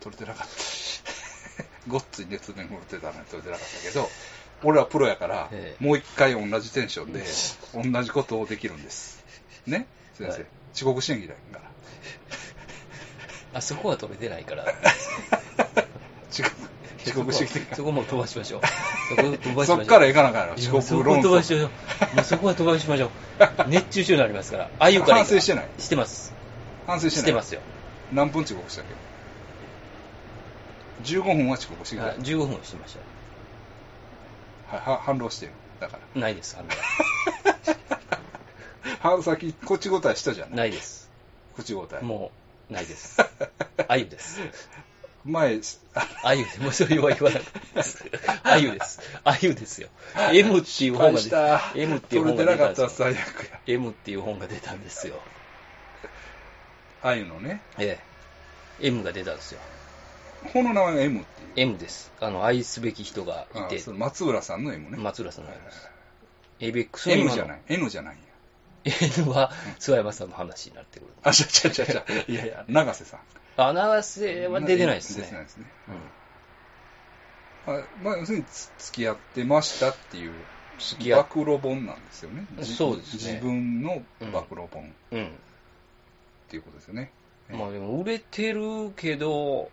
取れてなかった。ごっつい熱弁振ってたのに取れてなかったけど、俺はプロやから、ええもう一回同じテンションで、同じことをできるんです。ね？先生、はい遅刻しなきゃいけないから。あそこは取れてないから。遅刻、遅刻してきてそこもう飛ばしましょう。そこ飛ばしましょそうっから行かなあかんの。遅刻論争。飛ばしましょう。もうそこは飛ばしましょう。熱中症になりますから。あゆから。反省してないしてます。反省してない。してますよ。何分遅刻したっけ？?15 分は遅刻してきた。はい15分してましはいは反論してよ。だから。た。ないです。あの春先、こっち答えしたじゃない。ないです。口答え。もう、ないです。あゆです。前、ああゆで、もうそれは言わなくて。あゆです。あゆですよ。M っていう本が出失敗した M っていう本が出たんですよ。M っていう本が出たんですよ。ああいうのね。ええ。M が出たんですよ。本の名前が M って。M です。あの、愛すべき人がいて松浦さんの M ね。松浦さんの M です。エイベックスの M じゃない。N じゃないんや。N は諏訪山さんの話になってくる。あ、ちゃちゃちゃちゃ。いやいや、永瀬さん。あ、長瀬は出てないですね。出てないですね。うんあまあ、要するにつ付き合ってましたっていう、付き合っ暴露本なんですよね。じそうですね自分の暴露本っうん。ていうことですよね。まあでも売れてるけど、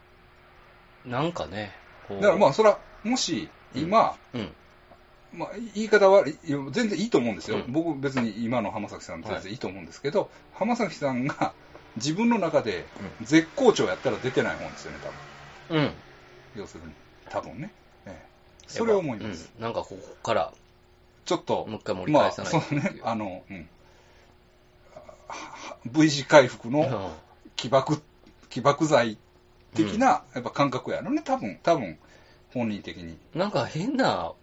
なんかね、だからまあ、そら、もし、今、うん。まあ、言い方悪い、いや全然いいと思うんですよ。うん僕別に今の浜崎さんと全然いいと思うんですけど、浜崎さんが自分の中で絶好調やったら出てない本ですよね、多分。うん。要するに。多分ね。ええそれを思います。うん。なんかここから、ちょっと、もう一回盛り返さないとまあ、そうね、あの、うん。は V 字回復のうん起爆、起爆剤的な、やっぱ感覚やろね、多分、多分、本人的に。なんか変な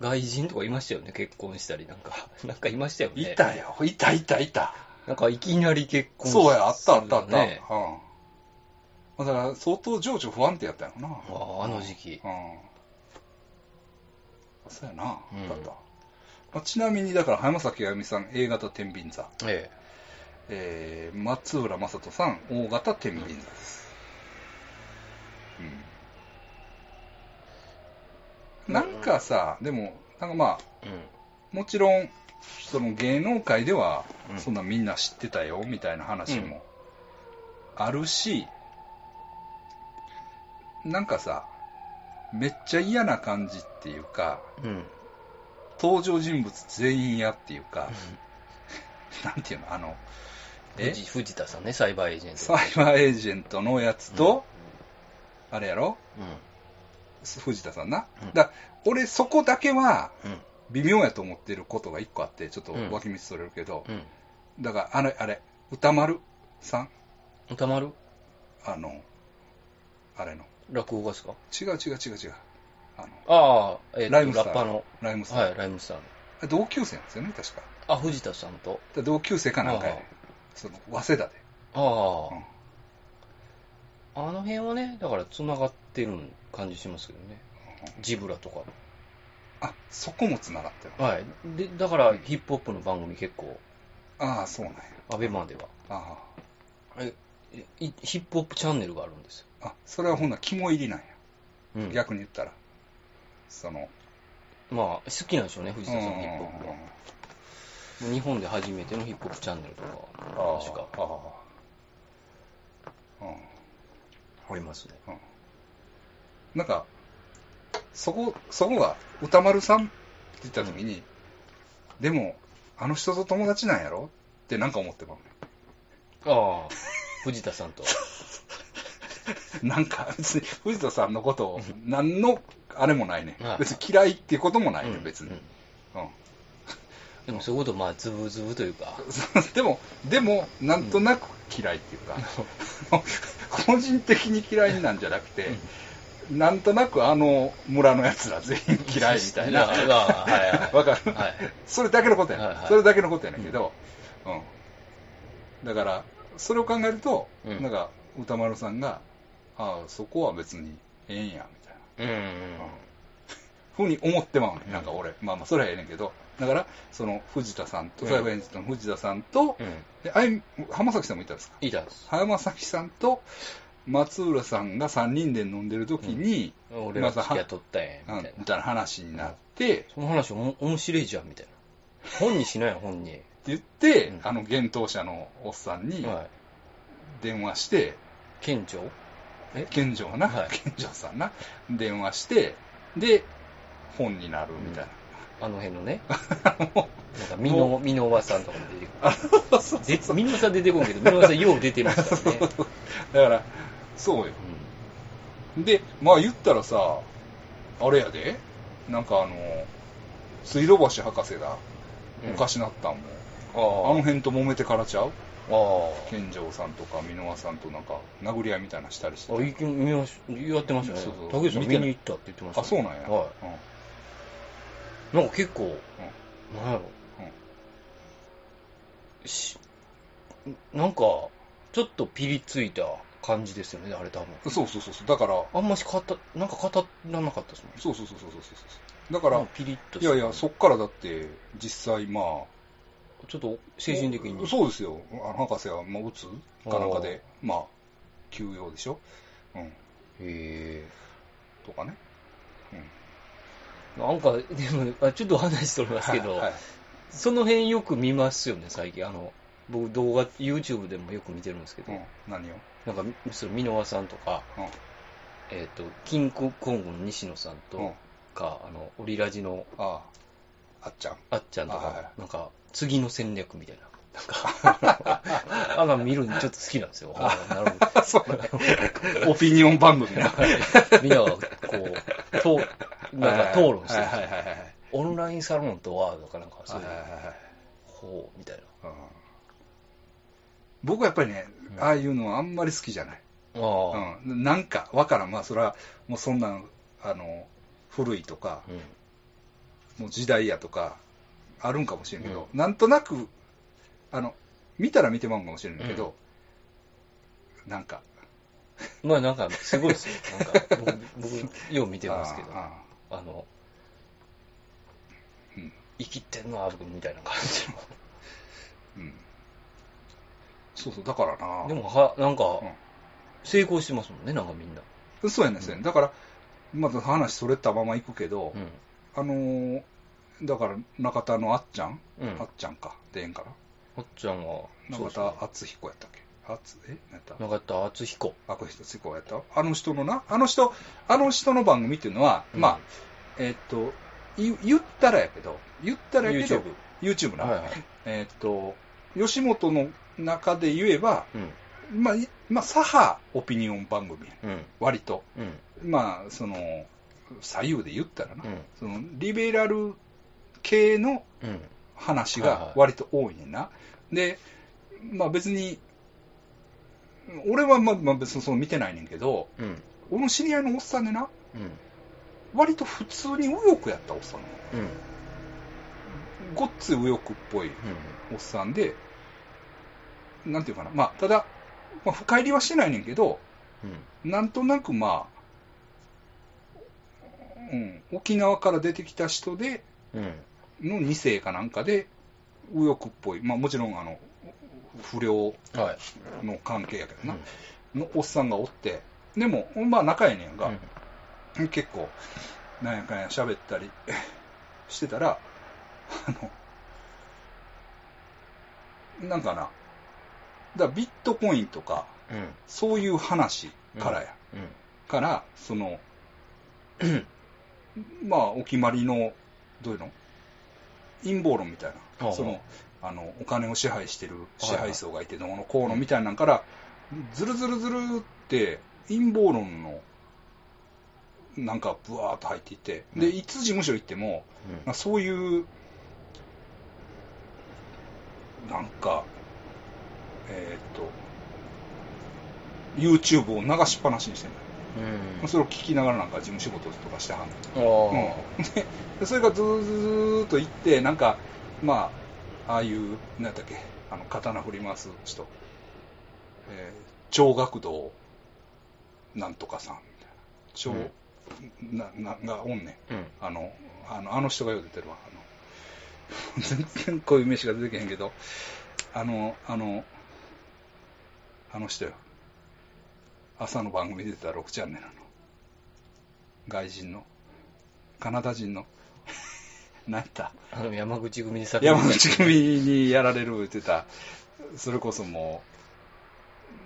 外人とかいましたよね、結婚したりなんか。なんかいましたよね。いたよ、いたいたいた。なんかいきなり結婚そうや、あったあったあった。ねうん。だから、相当情緒不安定やったよな。ああの時期うん。そうやな、うんだった。まあ、ちなみに、だから、浜崎あゆみさん、A 型天秤座。ええー、松浦正人さん、大型天秤座です。うん。なんかさ、でも、なんかまあ、え。うん。もちろん、その芸能界ではう、んそんなみんな知ってたよ、みたいな話もあるし、なんかさ、めっちゃ嫌な感じっていうか、うん。登場人物全員嫌っていうか、なんていうの、あの、え？藤藤田さんね、サイバーエージェント。サイバーエージェントのやつと、あれやろ？う藤田さんな。うんだ俺そこだけは。微妙やと思ってることが一個あって、ちょっとうん脇道それるけど、うん。だから、あれ、あれ、歌丸さん？歌丸？あの、あれの。落語家ですか？違う違う違う違う。あの、ああ、えっ、ライムスターと、ラッパーの。ライムスター。はい、ライムスターの。同級生なんですよね、確か。あ、藤田さんと？で同級生かなんかやねその、早稲田で。ああ、うんあの辺はね、だから繋がってる感じしますけどね。ジブラとか。あ、そこも繋がってる。はい。で、だからヒップホップの番組結構、ああ、そうなんや。アベマでは。あえいヒップホップチャンネルがあるんですよ。あ。あ、それはほんなら肝入りなんや。うん。逆に言ったら。その、まあ、好きなんでしょうね、藤田さんのヒップホップうんは。日本で初めてのヒップホップチャンネルとか、あ確か、ああうんありますね。なんか、そこ、そこが歌丸さんって言った時に、でも、あの人と友達なんやろ？ってなんか思ってまうね。ああ、藤田さんと。なんか別に藤田さんのことを何のあれもないねはい。別に嫌いっていうこともないね、うん別に。うんうんでもそういうこと、まあ、ズブズブというか、でも、でも、なんとなく嫌いっていうか、個人的に嫌いなんじゃなくて、なんとなくあの村のやつら全員嫌いみたいな。ああはいはい。わかる、はい。それだけのことやね、はいはい。それだけのことやねんけど、うん。だから、それを考えると、うん。なんか、歌丸さんが、ああ、そこは別にええんや、みたいな。うん。うんふうに思ってまうねん、なんか俺。まあまあ、それはええねんけど、だから、その、藤田さんと、うんサイバーエンジの藤田さんと、うん。うん。であい浜崎さんもいたんですか？いいだんです。浜崎さんと松浦さんが3人で飲んでる時に、俺ら付き合っとったんや、うんみたいな。みたいな話になって、その話おも面白いじゃん、みたいな。本にしなよ、本に。って言って、うんあの、幻冬者のおっさんにはい。電話して、県庁え健丈な、はい健丈さんな、電話して、で、本になるみたいな。あの辺のね。なんか、ミもノ、ミノワさんとかも出てくる。で そうそうミノワさん出てこんけど、ミノワさんよう出てましたね。だから、そうよ。で、まあ言ったらさ、あれやで、なんかあの、水道橋博士だ、うんおかしなったんも、ああの辺と揉めてからちゃう？あ。あ健丈さんとか箕輪さんとなんか殴り合いみたいなしたりしてあ。やってましたね。そうそう見に行ったって言ってました、あ、そうなんや。はうんい。なんか結構、なんやろ。し、なんか、ちょっとピリついた感じですよね、あれ多分。うんそうそうそうそう。だから、あんまし語っ、なんか語らなかったですもん。そうそうそうそうそうそう。だから、ピリッといやいや、そっからだって、実際まあ、ちょっと精神的に。そうですよ。あの博士は、まあ、うつ？かなんかで、まあ、休養でしょ？うん。へえ。とかね。なんか、でも、あちょっと話しておりますけど、はいはい。その辺よく見ますよね、最近。あの、僕動画、YouTube でもよく見てるんですけど、うん、何を？なんか、その、箕輪さんとか、うん。えっ、と、キングコングの西野さんとうん。か、あの、オリラジのああ、あっちゃん。あっちゃんとか、あはいはい。なんか、次の戦略みたいな。なんか、あが見るのちょっと好きなんですよ。あなるほど。そうね。オピニオン番組な。みんなが、こう、となんか討論してるはいはいはいはい。オンラインサロンとは、とかなんか、そういう、ほう、みたいな。うん僕はやっぱりね、うんああいうのはあんまり好きじゃない。うん。なんか、わからん。まあ、それは、もうそんなん、あの、古いとか、うん。もう時代やとか、あるんかもしれんけど、なんとなく、あの、見たら見てまうんかもしれんけど、なんか、まあなんか、すごいですよ。なんか、僕、僕 よう見てますけど、ああの、ーうん。生きてんな、僕みたいな感じの。うん。そうそう、だからなでも、は、なんかうん、成功してますもんね、なんかみんな。そうやねん、そうやねん。だから、まず話それったまま行くけど、うん。あのーだから中田のあっちゃん、うんあっちゃんか、でええんかあっちゃんは、な。中田敦彦やったっけ？敦え？何やった？中田敦彦。あ、これ人彦やった？あの人のな、あの人、あの人の番組っていうのは、うんまあ、えーっと、言言ったらやけど、言ったらやけど、YouTube YouTube な。はいはい。えーっと、吉本の中で言えば、うん。まあ、いまあ、左派オピニオン番組やうん。割と。うん。まあ、その、左右で言ったらな、うん。その、リベラル系のうん。話が割と多いねんな。で、まあ別に、俺はまあまあ別にその見てないねんけど、うん。俺の知り合いのおっさんでな、うん。割と普通に右翼やったおっさんなのうん。ごっつい右翼っぽいおっさんで、なんていうかな、まあ、ただ、まあ、深入りはしてないねんけど、うん。なんとなくまあ、うん、沖縄から出てきた人で、うん。の2世かなんかで、右翼っぽい、まあもちろんあの、不良はい。の関係やけどな、のおっさんがおって、でも、まあ仲やねんが、結構、なんやかんや喋ったり してたら、あの、なんかな、だビットコインとか、うん。そういう話からや。うん。から、その、まあ、お決まりの、どういうの？陰謀論みたいな、その、あの、お金を支配してる支配層がいて、どうのこうのみたいなんから、ずるずるずるって、陰謀論の、なんか、ブワーっと入っていって、で、うん。いつ事務所行っても、うん。まあ、そういう、なんか、えーっと、YouTube を流しっぱなしにしてるうん。それを聞きながらなんか事務仕事とかしてはんあの、あ。ででそれがずーずーっと行って、なんか、まあ、ああいう、なんやっけ、あの、刀振り回す人、えー、超学堂なんとかさん、みたいな、超、な、な、がおんねん。うん。あの、あの、あの人がよう出てるわ。あの、全然こういう飯が出てけへんけど、あの、あの、あの人よ。朝の番組出てた6チャンネルの。外人の。カナダ人の。何やったあの山口組で作山口組にやられる言ってた。それこそも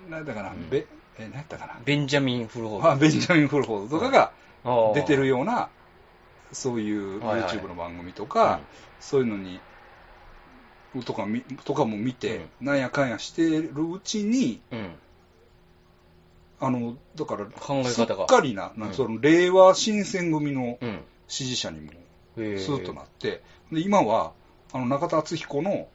う、何やったかな、うんべえ、何やったかな。ベンジャミン・フルホーあベンジャミン・フルフォードとかがド出てるような、そういうはいはい YouTube の番組とか、そういうのに、とかみとかも見て、なんやかんやしてるうちに、うん。うん。あの、だから、考えすっ方が。かりな、なんうんその令和新選組のうん。支持者にもへースーッとなって、で今は、あの中田敦彦の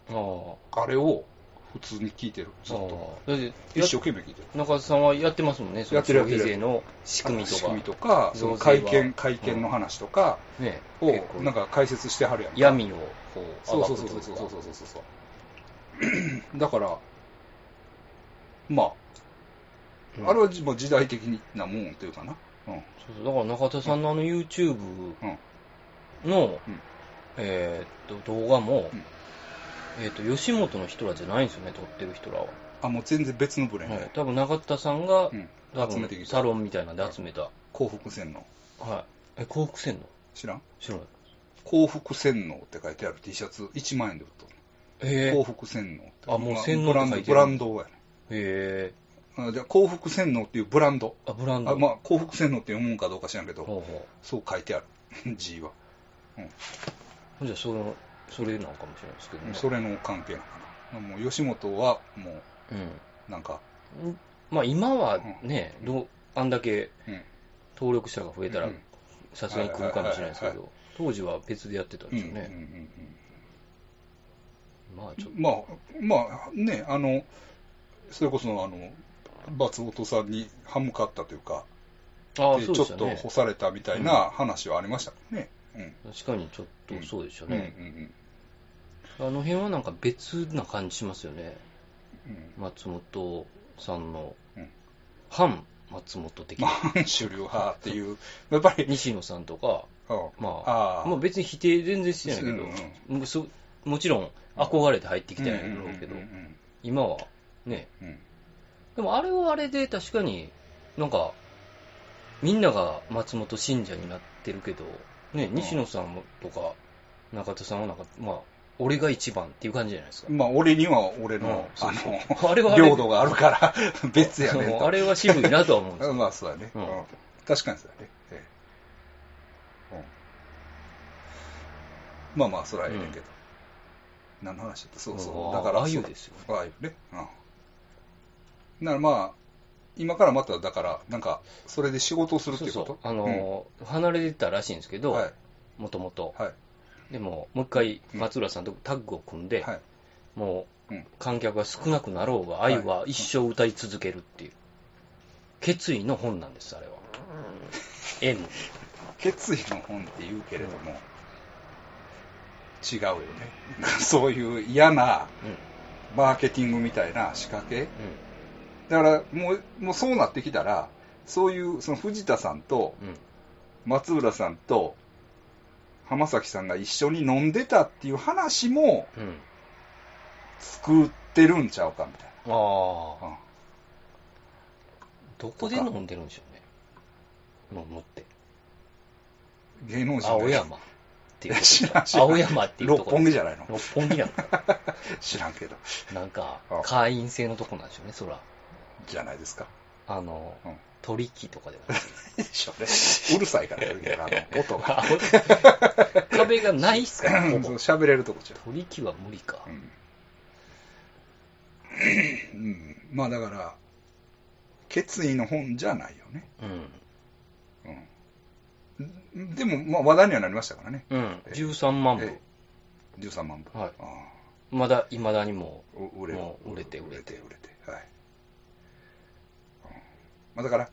ああ。あれを普通に聞いてる、ずっと。ああだって一生懸命聞いてる。中田さんはやってますもんね、そのやってるやってる消費税の仕組みとか。仕組みとか、その増税は会見、会見の話とかね、を結構、なんか解説してはるやんか。闇をこうそう暴そうそうそうそうそうそうそう。だから、まあ、うんあれはじまあ時代的なもんというかな。うん。そうそうだから中田さんのあの YouTube うんの、うんえーっと動画も、うんえーっと吉本の人らじゃないんですよね、撮ってる人らは。あ、もう全然別のブレンド。はい、多分中田さんが、うん。多分集めてきた。サロンみたいなんで集めた。幸福洗脳。はい。え、幸福せんの知らん？知らない。幸福洗脳って書いてある T シャツ1万円で売っとる。へ幸福洗脳って。あもうま洗脳ブランド、ブランドやね。え。へあじゃあ幸福洗脳っていうブランド。え。あ、ブランド。あまあ、幸福洗脳って読むんかどうか知らんけど、ほうほそう書いてある。G は。う。じゃあ、その、それなのかもしれないですけどね。それの関係なのかな。もう吉本はもうん。う、なんか、まあ今はね、どうあんだけうん。登録者が増えたらうん、さすがに来るかもしれないですけど、当時は別でやってたんうんうんうんですよね。まあちょっうんまあ、まあね、あの、それこそ、あの、松本さんに歯向かったというか、と、ああ、でちょっと。干されたみたいな話はありましたもんね。うん。確かにちょっとそうでしたうんうんね。あの辺はなんか別な感じしますよね。うんうん。松本さんのうん、反松本的まあ、な。反主流派っていう、やっぱり、西野さんとか、うんまああ、まあ別に否定全然してないけうんど、もうそもちろん憧れて入ってきたんやろうけどうんう、ん今はね、うんうんでもあれはあれで確かになんか、みんなが松本信者になってるけど、ね、ん西野さんとか中田さんはなんか、まあ、俺が一番っていう感じじゃないですか。まあ、俺には俺の、うんあの、あれは領土があるから、別やねあれは渋いなとは思うんですよ。まあ、そうだね。ううんん確かにそうだね。ええうんまあまあ、それはええねんけど。何の話だった？そうそうう。んだから、ああゆそうですよねああいうね。うん。だからまあ、今からまた、だから、なんか、それで仕事をするっていうこと？そうそうあのー離れてたらしいんですけど、はい。もともと。はい。でも、もう一回松浦さんとタッグを組んで、はい。もううん観客が少なくなろうが、はい愛は一生歌い続けるっていう、決意の本なんです、あれは。N。決意の本って言うけれども、違うよね。そういう嫌なうん。マーケティングみたいな仕掛けうん。だからもう、もうそうなってきたら、そういう、その藤田さんとうん。松浦さんと浜崎さんが一緒に飲んでたっていう話もうん。作ってるんちゃうかみたいああ。な。どこで飲んでるんでしょうね。飲むって。うん、芸能人青山っていう 青山っていうと六こ本木じゃないの？六本木なの？知らんけど。なんかあ、会員制のとこなんでしょうね、そら。じゃないですか。あの、うん。取引とかではなくて。でしょうるさいからやるけど、あの、音が。あ壁がないっすから。喋れるとこちゃう。取引は無理か。うん。うん。まあだから、決意の本じゃないよね。うん。うん。でも、まあ話題にはなりましたからね。うん。13万部え。え13万部。はいあまだ、未だにも売れて売れて、売れて。はい。うんまあだから、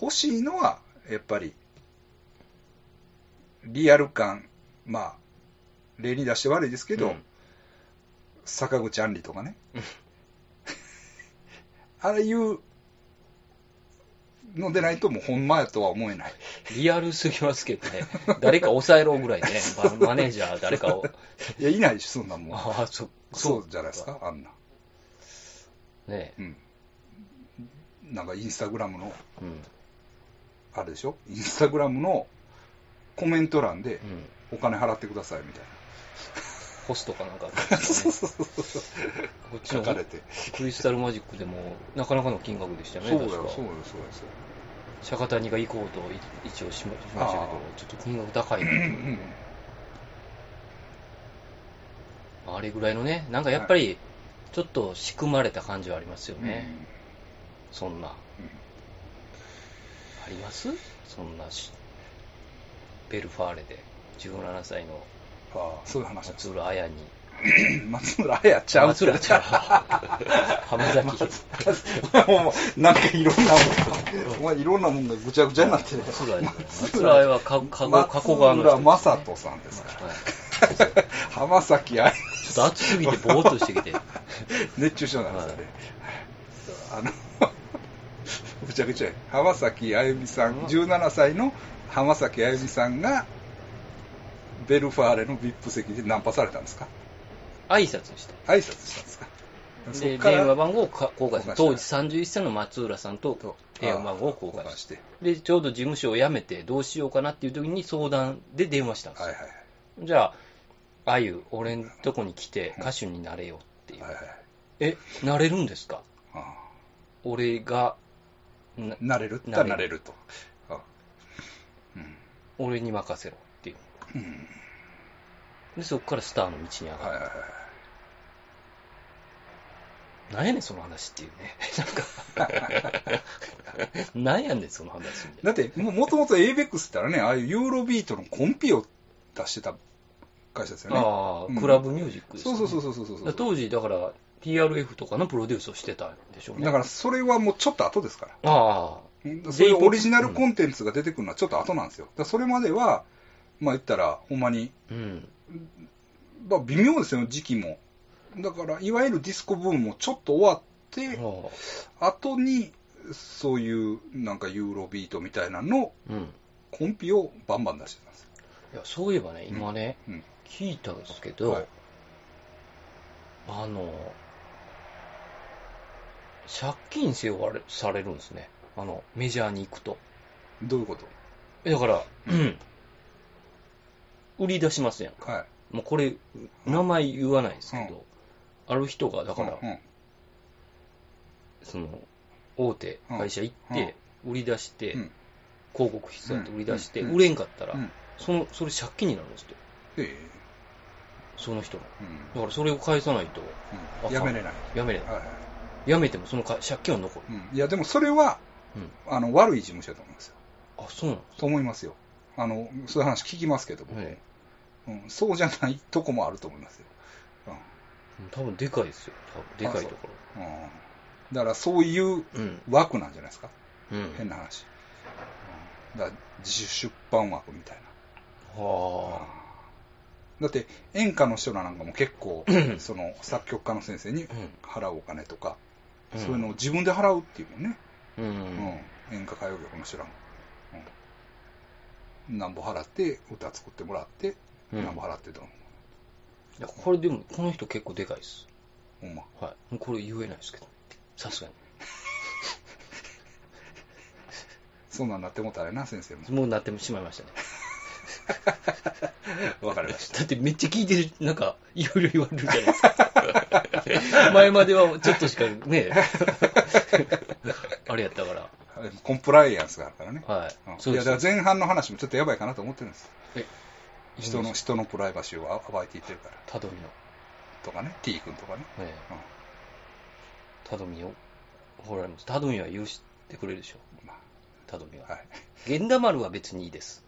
欲しいのは、やっぱり、リアル感、まあ、例に出して悪いですけど、うん坂口杏里とかねうん。ああいうのでないともうほんまやとは思えない。リアルすぎますけどね。誰か抑えろぐらいね。ママネージャー誰かを。いや、いないし、そんなもん。ああ、そ、そうじゃないですか、あんな。ねうん。なんかインスタグラムの、うん。あれでしょ？インスタグラムのコメント欄でうん。お金払ってくださいみたいホストかなんか、な。そうそうそうそう。こっちの書かれて。クリスタルマジックでもなかなかの金額でしたよね、そうだよ、そうだよ、そうよ。釈迦谷が行こうとい一応しましたけどあ、ちょっと金額高いなうんうんあれぐらいのね、なんかやっぱり、ちょっと仕組まれた感じはありますよね、そんな。うん。あります？そんなし、ベルファーレで、17歳のああ、そういう話松浦綾に、松村綾ちゃう？松浦ちゃう。浜崎、もう、なんかいろんなもん、お前いろんなもんがぐちゃぐちゃになってる。松浦綾松浦綾はか加護加古川の人。松浦正人さんですから。はい。浜崎あゆちょっと暑すぎてぼーっとしてきて。熱中症なんですよね。あの、ぐちゃぐちゃや浜崎あゆみさん、17歳の浜崎あゆみさんが、ベルファーレの VIP 席でナンパされたんですか？挨拶して。挨拶したんですか？そで、電話番号をか交換して、当時31歳の松浦さんと電話番号を交換し。てて。で、ちょうど事務所を辞めてどうしようかなっていう時に相談で電話したんですよ。はいはいじゃあ、あゆ、俺んとこに来て歌手になれよっていう。はい。はいはい。え、なれるんですか？あ俺が、なあなれるったらなれると。うん。俺に任せろっていう。うん。で、そこからスターの道に上がる。はいはいはい。なんやねん、その話っていうね。なんか、なんやねん、その話みたいな。だって、ももともと ABEX ってたらね、ああいうユーロビートのコンピを出してた会社ですよね。ああ、うんクラブミュージックです、そうそうそうそうそうそうだから当時、だから TRF とかのプロデュースをしてたんでしょうね。だからそれはもうちょっと後ですから。ああ、そういうオリジナルコンテンツが出てくるのはちょっと後なんですよ。だそれまでは、まあ言ったら、ほんまに、うん。まあ微妙ですよ、時期も。だから、いわゆるディスコブームもちょっと終わって、あ後に、そういうなんかユーロビートみたいなの、あうん。コンピをバンバン出してたんですよ。いや、そういえばね、今ね、うん。聞いたんですけど、はいあの、借金背負われされるんですね。あの、メジャーに行くと。どういうこと？えだから、うん。売り出しますやんか。はい。もうこれ、名前言わないですけど、うんある人が、だから、うんうんその、大手会社行って、売り出して、うん広告必要って売り出して、うん売れんかったら、うんその、それ借金になるんですって。えその人の。えうんだからそれを返さないと、うんやめれない。やめれない。はいはいやめてもそのか借金は残る。うんいや、でもそれは、うん。あの、悪い事務所だと思いますよ。あ、そうなんと思いますよ。あの、そういう話聞きますけど、僕もえうん、そうじゃないとこもあると思いますよ。多分でかいですよ。多分でかいとこうんうんだからそういうろ。うん。枠なんじゃないですか。うん。変な話。うんだ自主出版枠みたいな。はだって演歌の人らなんかも結構うん その作曲家の先生にうん払うお金とか、うんそういうのを自分で払うっていうもんね、あ。うん。うん演歌歌謡曲の人らも、うん、なんぼ払って歌作ってもらって、うんなんぼ払ってと思いや、これでも、この人結構でかいです。うほんまはい。もうこれ言えないですけど。さすがに。そんなんなってもうたらやな先生ももうなってしまいましたね。わかりましただってめっちゃ聞いてる、なんか、いろいろ言われるじゃないですか。前まではちょっとしかね、あれやったから。コンプライアンスがあるからね、はい。うんそういやだから前半の話もちょっとやばいかなと思ってるんですえ人の人のプライバシーを暴いていってるからたどみの。とかね T 君とかね、ええうんたどみを、ほら。たどみは許してくれるでしょ。またどみはあ。はい源田丸は別にいいです。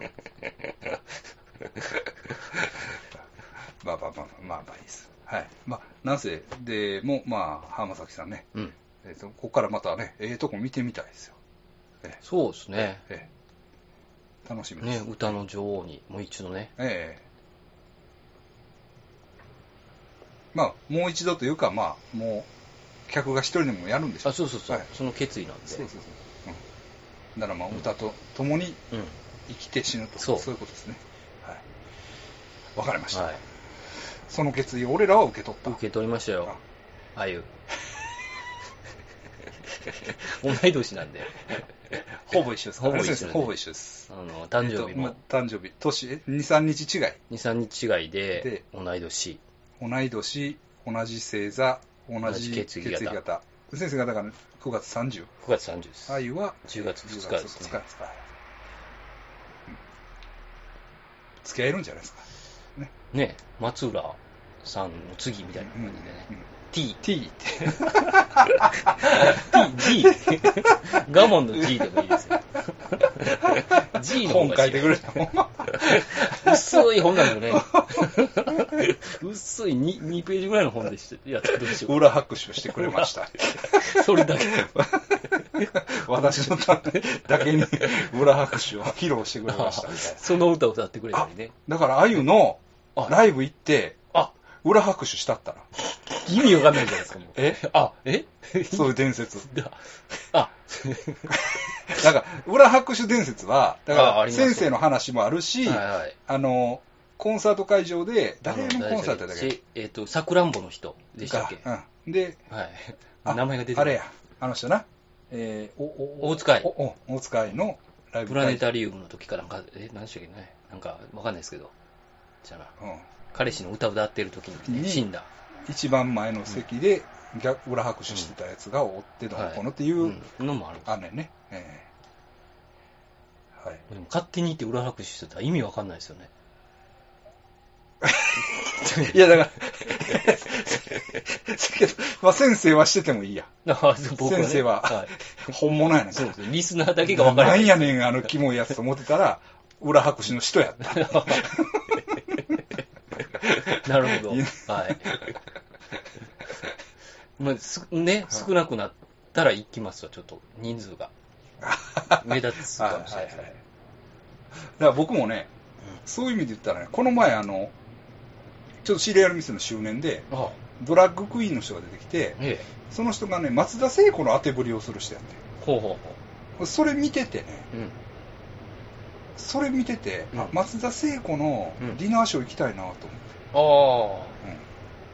まあまあまあまあまあまあいいです。はい。まあ、なんせ、で、もう、まあ、浜崎さんね、うん。えっ、と、ここからまたね、ええとこ見てみたいですよ。えそうですね。えええ楽しみです。、ね歌の女王にもう一度ね。ええまあ、もう一度というか、まあ、もう、客が一人でもやるんでしょあ、そうそうそう。はいその決意なんで。そうそうそう。うん。だからまあ、歌と共にうん。生きて死ぬと、そういうことですね。はい。わかりました。はい。その決意を俺らは受け取った。受け取りましたよ。あゆ。同い年なんで。ほぼ一緒です。ほぼ一緒ほぼ一緒です。あの、誕生日えっと誕生日、年、え？2、3日違い。2、3日違いでで、同い年。同い年、同じ星座、同同じじ血血液型。先生がだから9月30。9月30です。愛は10月2 10日ですね。月ですか。うん付き合えるんじゃないですか。ね。ね、松浦さんの次みたいな感じでね。うん T、T って。T、G。ガモンの G でもいいですよ。G の本書いてくれたもん。薄い本なんだよね。薄い 2, 2ページぐらいの本でしてやってどうしよう。裏拍手してくれました。それだけ。私のためだけに裏拍手を披露してくれました。その歌を歌ってくれたりね。だから、あゆのあライブ行って、あ、裏拍手したったら。意味わかんないじゃないですか、もう。え？あ、え？そういう伝説。だあ、だから、裏拍手伝説は、だから、ああります先生の話もあるし、はいはい。あの、コンサート会場で、誰のコンサートだっけ？しえっ、と、さくらんぼの人でしたっけ？がうん。で、はい。あ名前が出てあれや、あの人な、えー、お、お、大塚愛おお大塚愛のライブプラネタリリウムの時かなんか、え、何でしたっけね？なんか、わかんないですけど。じゃあな。うん。彼氏の歌歌ってる時に、死んだ。一番前の席で、逆裏拍手してたやつが追ってどうのこうのっていう、うんのもある。あんねんね。ええはい。でも勝手に行って裏拍手してたら意味わかんないですよね。いや、だから、けど、まあ先生はしててもいいや。あ僕ね先生ははい、本物やねんそうです。リスナーだけが分かる。なんやねん、あのキモいやつと思ってたら、裏拍手の人やった。なるほど。いいはい。まあ、すね、少なくなったら行きますわ、ちょっと、人数が。目立つかもしれないはいはいはいね。だから僕もね、そういう意味で言ったらね、この前あの、ちょっとシリアルミスの周年で、あドラッグクイーンの人が出てきて、ええ。その人がね、松田聖子の当てぶりをする人やって。ほうほうほそれ見ててね、う。うん。それ見てて、あうん松田聖子のうんディナーショー行きたいなと思って。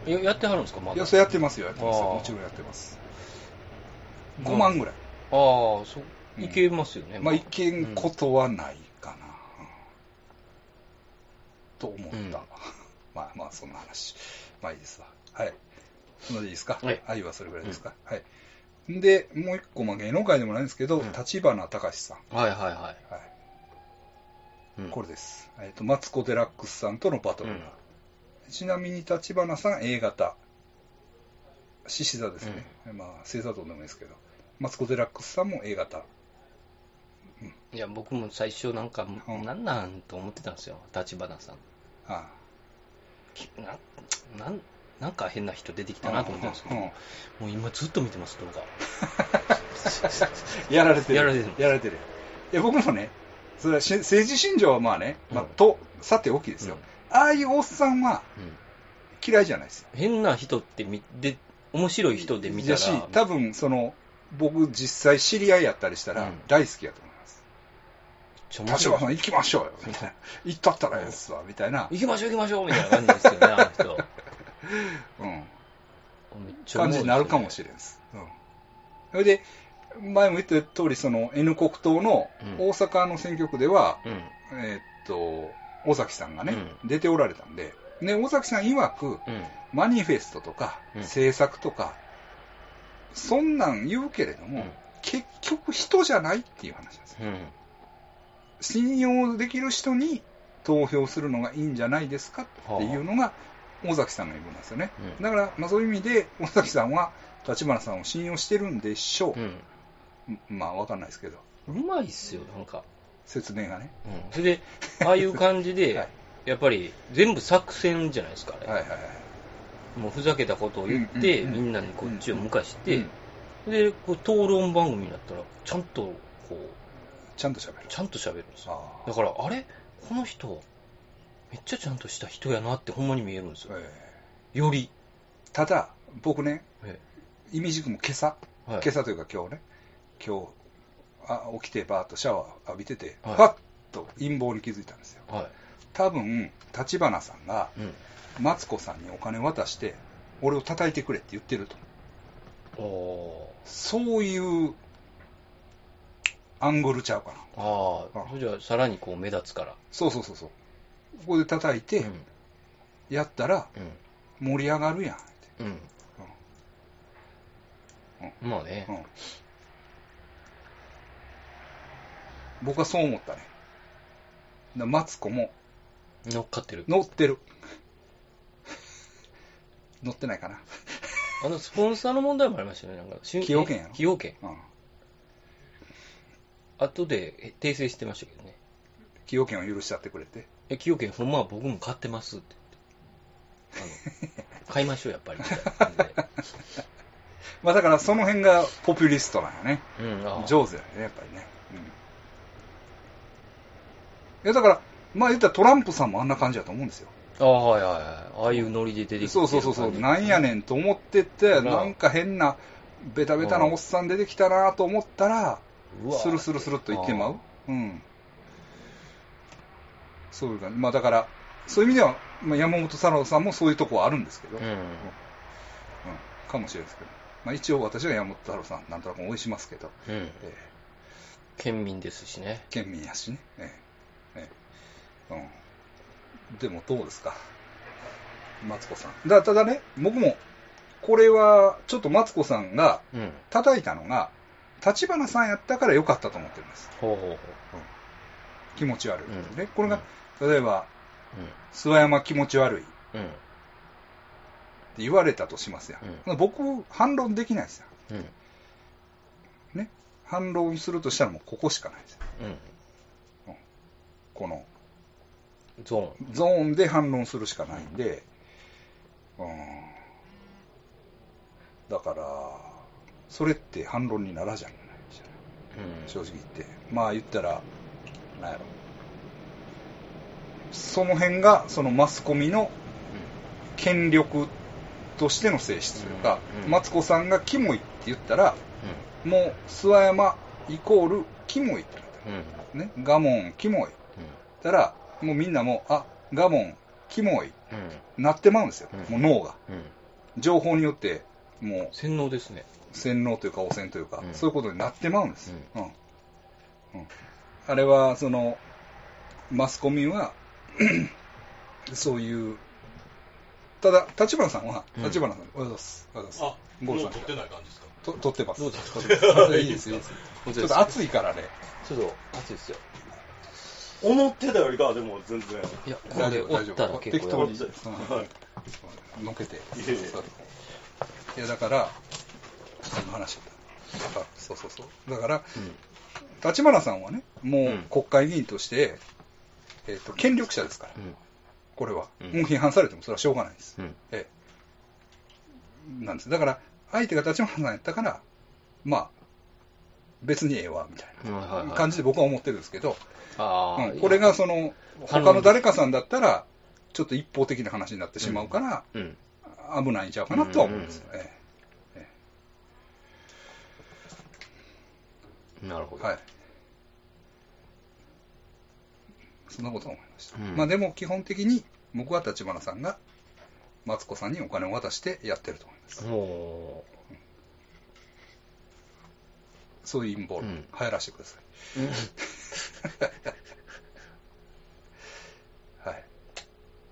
ああ。ややってはるんですか、まいや、それやってますよ、やってますよ。あーもちろんやってます。うん5万ぐらい。ああ、そうう。んいけますよね。まあ、いけんことはないかな。うんと思った。うん まあまあ、そんな話。まあいいですわ。はい。それでいいですか？はい愛はそれぐらいですか、はい。で、もう一個、まあ芸能界でもないんですけど、うん立花隆さん。はいはいはい。はい。うんこれです。えっ、と、マツコ・デラックスさんとのバトル。うんちなみに立花さん A 型。獅子座ですね。まあ、星座とでもいいですけど。マツコ・デラックスさんも A 型。いや、僕も最初なんか、うんなんなんと思ってたんですよ、立花さん。あきななんなんか変な人出てきたなと思ったんですけど、うんもう今ずっと見てます、動画。やられてる。やられてるやられてる。いや、僕もね、それはし政治信条はまあね、まあうん、と、さておきですよ。ああいうおっさんはうん嫌いじゃないですよ。変な人ってみで、面白い人で見たら、だし、多分、その、僕実際知り合いやったりしたらうん大好きやと思います。ちょ面白い立花さん行きましょうよ、みたいな。行ったったらええっすわ、みたいな。行きましょう行きましょうみたいな感じですよね、あの人。うん。感じになるかもしれんです。うん。それで、前も言った通り、その N 国党のうん大阪の選挙区では。うん。えーっと、尾崎さんがね、う出ておられたんで、ね、尾崎さん曰く、うん。マニフェストとか、うん政策とか、そんなん言うけれども、うん結局人じゃないっていう話なんですよ。うん。信用できる人に投票するのがいいんじゃないですかっていうのが、尾崎さんの言い分なんですよね。うんだから、まあ、そういう意味で、尾崎さんは、立花さんを信用してるんでしょう。うん。まあ、わかんないですけど、うまいっすよ、なんか。説明がね。うん。それで、ああいう感じで、はいやっぱり全部作戦じゃないですか、あれ。はいはいはい。もうふざけたことを言って、みんなにこっちを向かして、うんで、こう討論番組になったら、ちゃんと、こう、ちゃんと喋る。ちゃんと喋るんですよ。あだから、あれ？この人、めっちゃちゃんとした人やなってほんまに見えるんですよ。えより。えただ、僕ね、え意味軸も今朝、えはい今朝というか今日ね、今日、あ起きてバーッとシャワー浴びてて、はいふわっと陰謀に気づいたんですよ。は多分、立花さんがい。うん。マツコさんにお金渡して、俺を叩いてくれって言ってると。おそういうアングルちゃうかな。ああ、あそれじゃあさらにこう目立つから。そうそうそうそう。ここで叩いて、うん。やったら盛り上がるやん。うん。うん。まあねう。ん僕はそう思ったね。だマツコも乗っかってる。乗ってる。乗ってないかな。あの、スポンサーの問題もありましたよね。なんか、崎陽軒やろ？崎陽軒。うん。後でえ訂正してましたけどね。崎陽軒を許しちゃってくれて。え、崎陽軒ほんまは僕も買ってますって言って。あの、買いましょう、やっぱり。みたいな感じでまあだからその辺がポピュリストなんよね。うん、ああ上手だよね、やっぱりね。うん。いやだから、まあ言ったらトランプさんもあんな感じだと思うんですよ。ああ、はいはいはい。ああいうノリで出てきてそうそうそうそう、るなんやねんと思ってて、うんなんか変な、ベタベタなおっさん出てきたなと思ったら、スルスルスルっと言ってまう。うん。そういうか、まあだから、そういう意味では、まあ、山本太郎さんもそういうとこはあるんですけど、ううんん。かもしれないですけど、まあ一応私は山本太郎さん、なんとなく応援しますけど、うん。え県民ですしね。ー県民やしね。えーえーうん、でもどうですか、マツコさん。だただね、僕も、これは、ちょっとマツコさんがうん。叩いたのが、立花さんやったから良かったと思ってるんです。ほうほうほう。気持ち悪い、うんね。これが、例えば、う諏訪山気持ち悪いってん。うん。言われたとしますや、ん。僕、反論できないですよ。うん。ね。反論するとしたらもうここしかないですよ。うん。このゾーン。ゾーンで反論するしかないんで、うん。だから、それって反論にならじゃないうん。正直言って。まあ言ったら、なんやろ。その辺が、そのマスコミの権力としての性質というか、うんうんマツコさんがキモいって言ったら、もう諏訪山イコールキモいってうん。うん。うん。ね、ガモンキモい。たら、もうみんなもう、あ、ガモンキモい、うん。なってまうんですよ。うんもう脳が。うん。情報によって、もう洗脳ですね。洗脳というか汚染というか、うんそういうことになってまうんです。うん。うん。あれは、その、マスコミは、そういう、ただ、立花さんは、うん立花さん、おはようございます。おはようございます。あ、ゴールさんもう撮ってない感じですか？と撮ってます。どうぞ撮ってますいいです、いいです。ちちょっと暑いからね。ちょっと暑いですよ。思ってたよりかはでも全然。いや、こ大れ折丈夫大丈夫ったら結構適当に、やばいうんはいのけて。いや、だから、何の話だったあそうそうそう。だから、立花さんはね、もううん国会議員として、えっ、と、権力者ですから、うん。これは。うんもう批判されてもそれはしょうがないです。うん。ええ。なんです。だから、相手が立花さんやったから、まあ、別にええわ、みたいなはい。感じで僕は思ってるんですけど、うんこれがその、他の誰かさんだったら、ちょっと一方的な話になってしまうから、うん。危ないんちゃうかなとは思うんですよね。なるほど。はい。そんなことは思いました。うんまあでも基本的に僕は立花さんがマツコさんにお金を渡してやってると思います。もそういう陰謀論、うん流行らせてください。う、うんはい。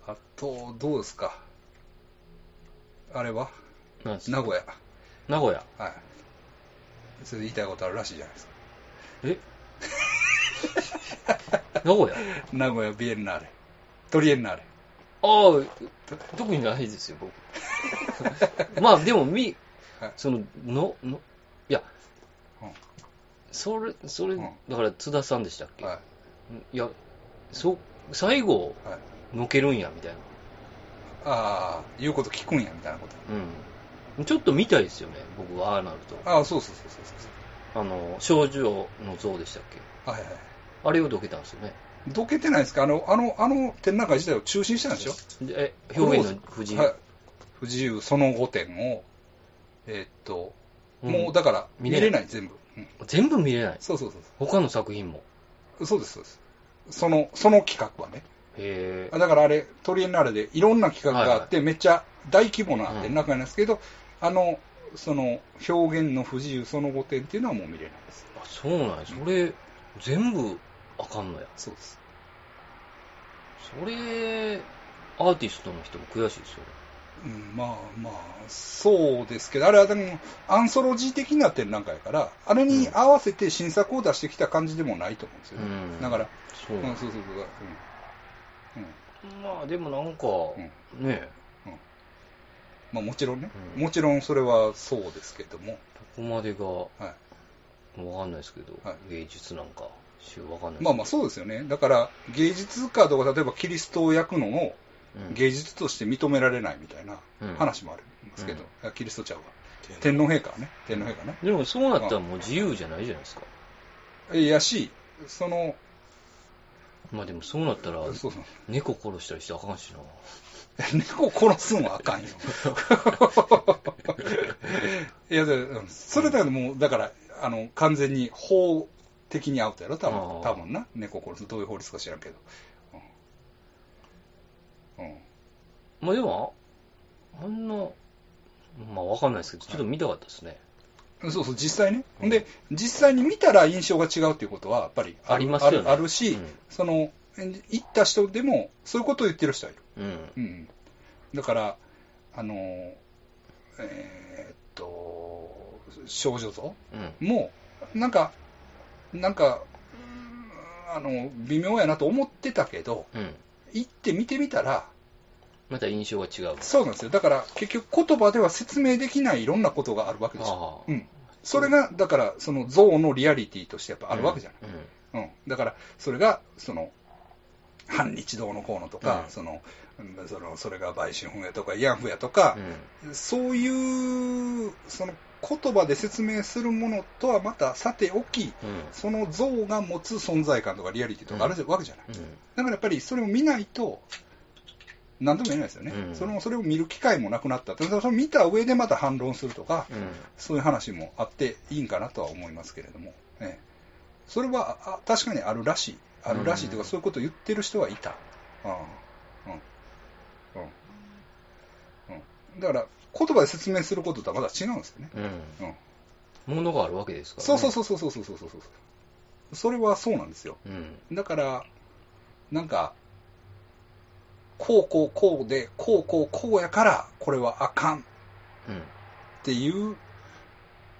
あと、どうですか？あれは？名古屋。名古屋？はい。それで言いたいことあるらしいじゃないですか。え？名古屋？名古屋ビエンナーレ。トリエンナーレ。ああ、特にないですよ、僕。まあ、でも、みはい、その、の、の、それ、それ、うんだから津田さんでしたっけ、はい。いや、そう、最後、はい。のけるんや、みたいな。ああ、言うこと聞くんや、みたいなこと。うん。ちょっと見たいですよね、僕は、ああなると。ああ、そうそうそうそうそう。あの、少女の像でしたっけ？はいはい。あれをどけたんですよね。どけてないですか？あの、あの、あの展覧会自体を中止にしたんでしょ？でえ、表現の不自由。はい。不自由その5点を、えーっと、うんもうだから見見れないれない、全部。うん全部見れない。そうそうそう他の作品も。そう。そうです、そうです。その、その企画はね。へえ。だからあれ、トリエンナーレでいろんな企画があって、めっちゃ大規模な展覧会なんですけど、あの、その表現の不自由その5点っていうのはもう見れないです。あ、そうなんや。それ、全部あかんのや。そうです。それ、アーティストの人も悔しいですよ。うん、まあまあ、そうですけど、あれはでも、アンソロジー的な展覧会やから、あれに合わせて新作を出してきた感じでもないと思うんですよね。うん。だから、そう。うん、そうそうそう、うん。うん。まあ、でもなんか、ねまあもちろんね、うん。もちろんそれはそうですけども、どこまでが、わはい。かんないですけど、はい。芸術なんか、しわかんないまあまあそうですよね。だから、芸術家とか、例えばキリストを焼くのをうん芸術として認められないみたいなうん話もありますけど、うんキリストちゃうわ。天皇陛下はね、天皇陛下ね。でもそうなったらもう自由じゃないじゃないですか。いやし、その、まあでもそうなったら、そうそう。猫殺したりしてあかんしな。猫殺すんはあかんよ。いや、それだけどもう、だから、あの、完全に法的にアウトやろ、多あ分、ー多分な。猫殺す。どういう法律か知らんけど。まあでも、あんな、まあわかんないですけど、ちょっと見たかったですね。そうそう、実際ね。うんで、実際に見たら印象が違うっていうことは、やっぱりありますよねあるし、うんその、行った人でも、そういうことを言ってる人はいる。うん。うん。だから、あの、えーっと、少女像うん。も、なんか、なんか、うんあの、微妙やなと思ってたけど、うん。行って見てみたら、また印象が違う。そうなんですよ。だから、結局言葉では説明できないいろんなことがあるわけでしょ。ああうん。それが、だから、その像のリアリティとしてやっぱあるわけじゃない。うん。うん。だから、それが、その、反日道のこうのとか、うんその、うんその、それが売春婦やとか、慰安婦やとか、そういう、その言葉で説明するものとはまたさておき、うん。その像が持つ存在感とかリアリティとかあるわけじゃない。うん。だからやっぱりそれを見ないと、なんとも言えないですよね。うんそのそれを見る機会もなくなった。それを見た上でまた反論するとか、うん。そういう話もあっていいんかなとは思いますけれども、ええそれはあ確かにあるらしい。あるらしいというか、うんそういうことを言ってる人はいた。うんうんうんうんだから、言葉で説明することとはまだ違うんですよね。うん。も、う、の、があるわけですから、ね。そうそうそうそうそうそうそう。それはそうなんですよ。うん、だから、なんか、こうこうこうで、こうこうこうやから、これはあかん。っていう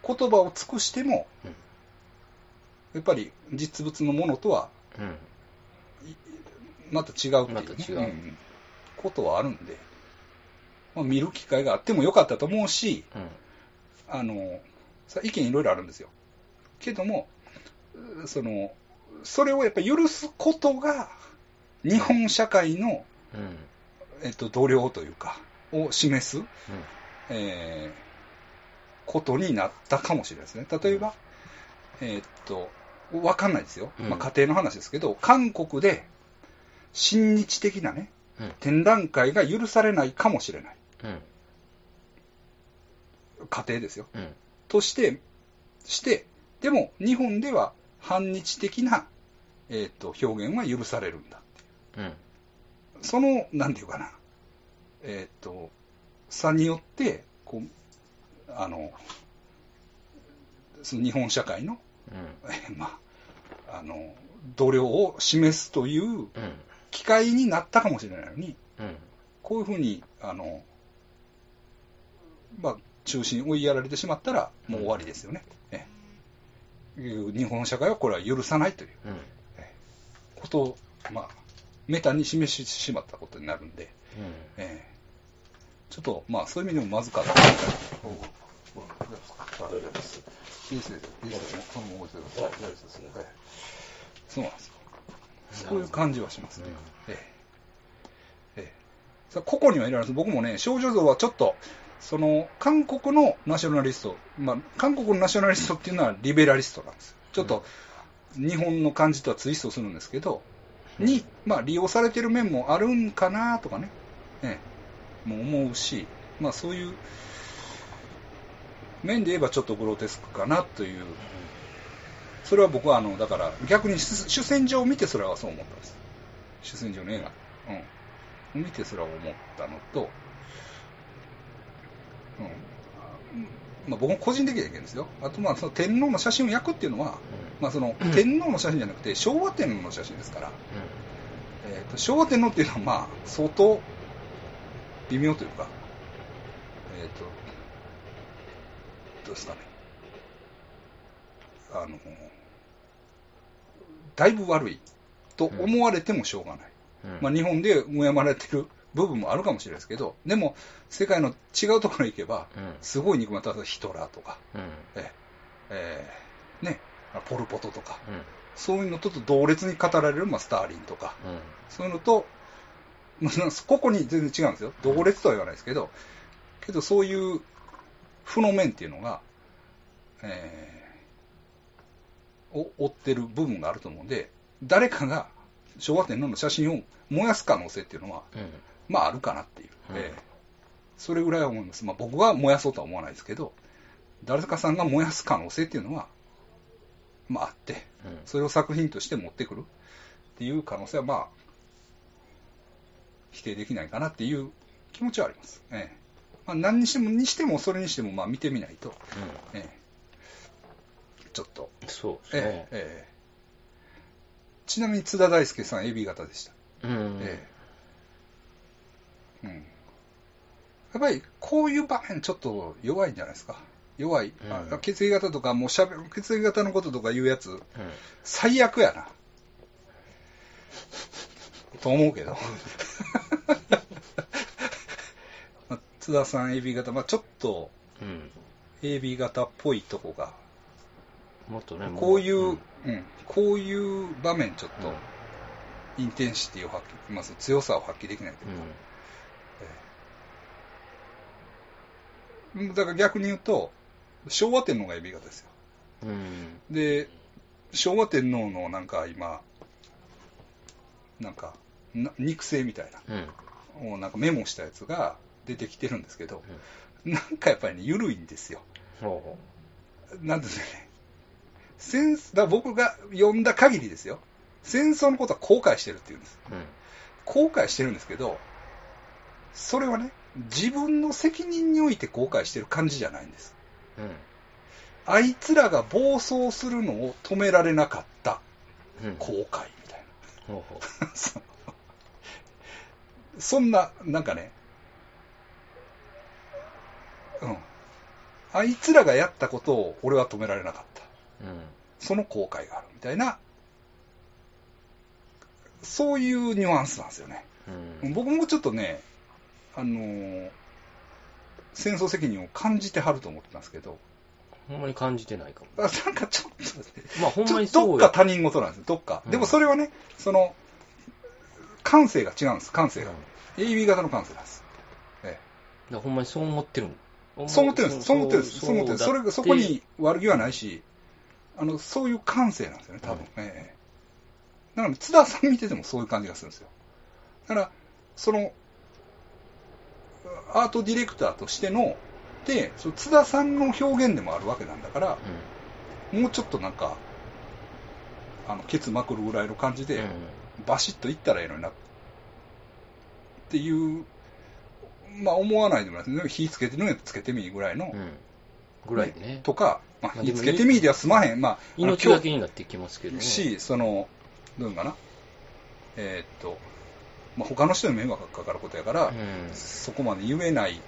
言葉を尽くしても、うん、やっぱり実物のものとは、また違うっていう、ね,、ま違う、ことはあるんで。まあ、見る機会があってもよかったと思うし、うん。あの、さ意見いろいろあるんですよ。けども、うその、それをやっぱり許すことが、日本社会の、うん。えっと、度量というか、を示す、うん。えーことになったかもしれないですね。例えば、えーっと、わかんないですよ。うんまあ、家庭の話ですけど、韓国で、親日的なね、うん。展覧会が許されないかもしれない。うん。家庭ですよ。うん。として、して、でも日本では反日的な、えーっと表現は許されるんだっていう。うん。その、なんていうかな、えーっと、差によって、こう、あの、その日本社会の、うん。え ーまあ、あの、度量を示すといううん。機会になったかもしれないのに、うん。こういうふうに、あの、まあ、中心に追いやられてしまったら、もう終わりですよね。え日本社会はこれは許さないといううん。ことを、まあ、メタに示してしまったことになるんで、ええちょっと、まあ、そういう意味でもまずかった。大丈夫です。いいですよ、いいですよ、そのまま置いてくださ大丈夫ですね。はいそうなんですよ。そういう感じはしますね。ええええさあ個々にはいろいろあるんです僕もね、少女像はちょっと、その、韓国のナショナリスト、まあ、韓国のナショナリストっていうのはリベラリストなんです。ちょっと、日本の感じとはツイストするんですけど、に、まあ、利用されてる面もあるんかなとかね、ええ、もう思うし、まあ、そういう面で言えばちょっとグロテスクかなという、それは僕はあの、だから逆に主主戦場を見てそれはそう思ったんです。主戦場の映画。うん。見てそれは思ったのと、うん。まあ、僕も個人的な意見ですよ。あと、まあ、その天皇の写真を焼くっていうのは、まあ、その、天皇の写真じゃなくて、昭和天皇の写真ですから、えーと昭和天皇っていうのは、まあ、相当微妙というか、えっ、と、どうですかね。あの、だいぶ悪いと思われてもしょうがない。うんまあ、日本で敬まれてる部分もあるかもしれないですけど、でも、世界の違うところに行けば、うん。すごい憎まれたヒトラーとか、うん。ええーね、ポル・ポトとか、うん。そういうのと同列に語られる、まあ、スターリンとか、うん。そういうのと、まあ、ここに全然違うんですよ。同列とは言わないですけど、けどそういう負の面っていうのが、えーを追ってる部分があると思うんで、誰かが昭和天皇の写真を燃やす可能性っていうのは、うんまああるかなっていう。うんえーそれぐらいは思います。まあ僕は燃やそうとは思わないですけど、誰かさんが燃やす可能性っていうのは、まああって、うんそれを作品として持ってくるっていう可能性はまあ、否定できないかなっていう気持ちはあります。ええまあ、何にしても、にしても、それにしても、まあ見てみないと、ええちょっと、うんそうええですね。ええちなみに津田大介さん AB 型でした。うんええうん。やっぱりこういう場面ちょっと弱いんじゃないですか。弱い。うんあ血液型とかもうしゃべ血液型のこととか言うやつ、うん最悪やな。と思うけど。ま あ津田さん AB 型、まあちょっとうん。AB 型っぽいとこが、もっとね、もこういう、うんうん、こういう場面ちょっと、インテンシティを発揮、まあ、強さを発揮できないというか、うんだから逆に言うと、昭和天皇が AB 型ですよ。うん。うん。で、昭和天皇のなんか今、なんか、な肉声みたいうん。な、をなんかメモしたやつが出てきてるんですけど、なんかやっぱりね、緩いんですよ。ほなんですね。戦だ僕が読んだ限りですよ。戦争のことは後悔してるって言うんです。う。うん。後悔してるんですけど、それはね、自分の責任において後悔してる感じじゃないんです。あいつらが暴走するのを止められなかったうん。うん。後悔みたいほうほな。そんな、なんかね、うん。あいつらがやったことを俺は止められなかった。う。うん。その後悔があるみたいな、そういうニュアンスなんですよね。うん。僕もちょっとね、あのー戦争責任を感じてはると思ってたんですけど、ほんまに感じてないかも。あなんかちょっと、まあ、ほんまにどっか他人事なんですよ、どっか。うんでもそれはね、その、感性が違うんです、感性が。うん AB 型の感性なんです。えだからほんまにそう思ってるえそう思ってるんです、そう思ってるんです、そう思ってるんです。それが、そこに悪気はないし、あの、そういう感性なんですよね、多分。うんええだから、津田さん見ててもそういう感じがするんですよ。だから、その、アートディレクターとしての、で、その津田さんの表現でもあるわけなんだから、もうちょっとなんか、あの、ケツまくるぐらいの感じうん。で、バシッといったらいいのにな、っていう、まあ思わないでもないですね。火つけてるのやつつけてみぐらいの、うん。うん。ぐらいね。とか、まあ、火つけてみでは済まへん。まあ、命がけになってきますけどね。し、その、どういうのかな。えーっと、まあ、他の人に迷惑がかかることやから、うん。そこまで言えない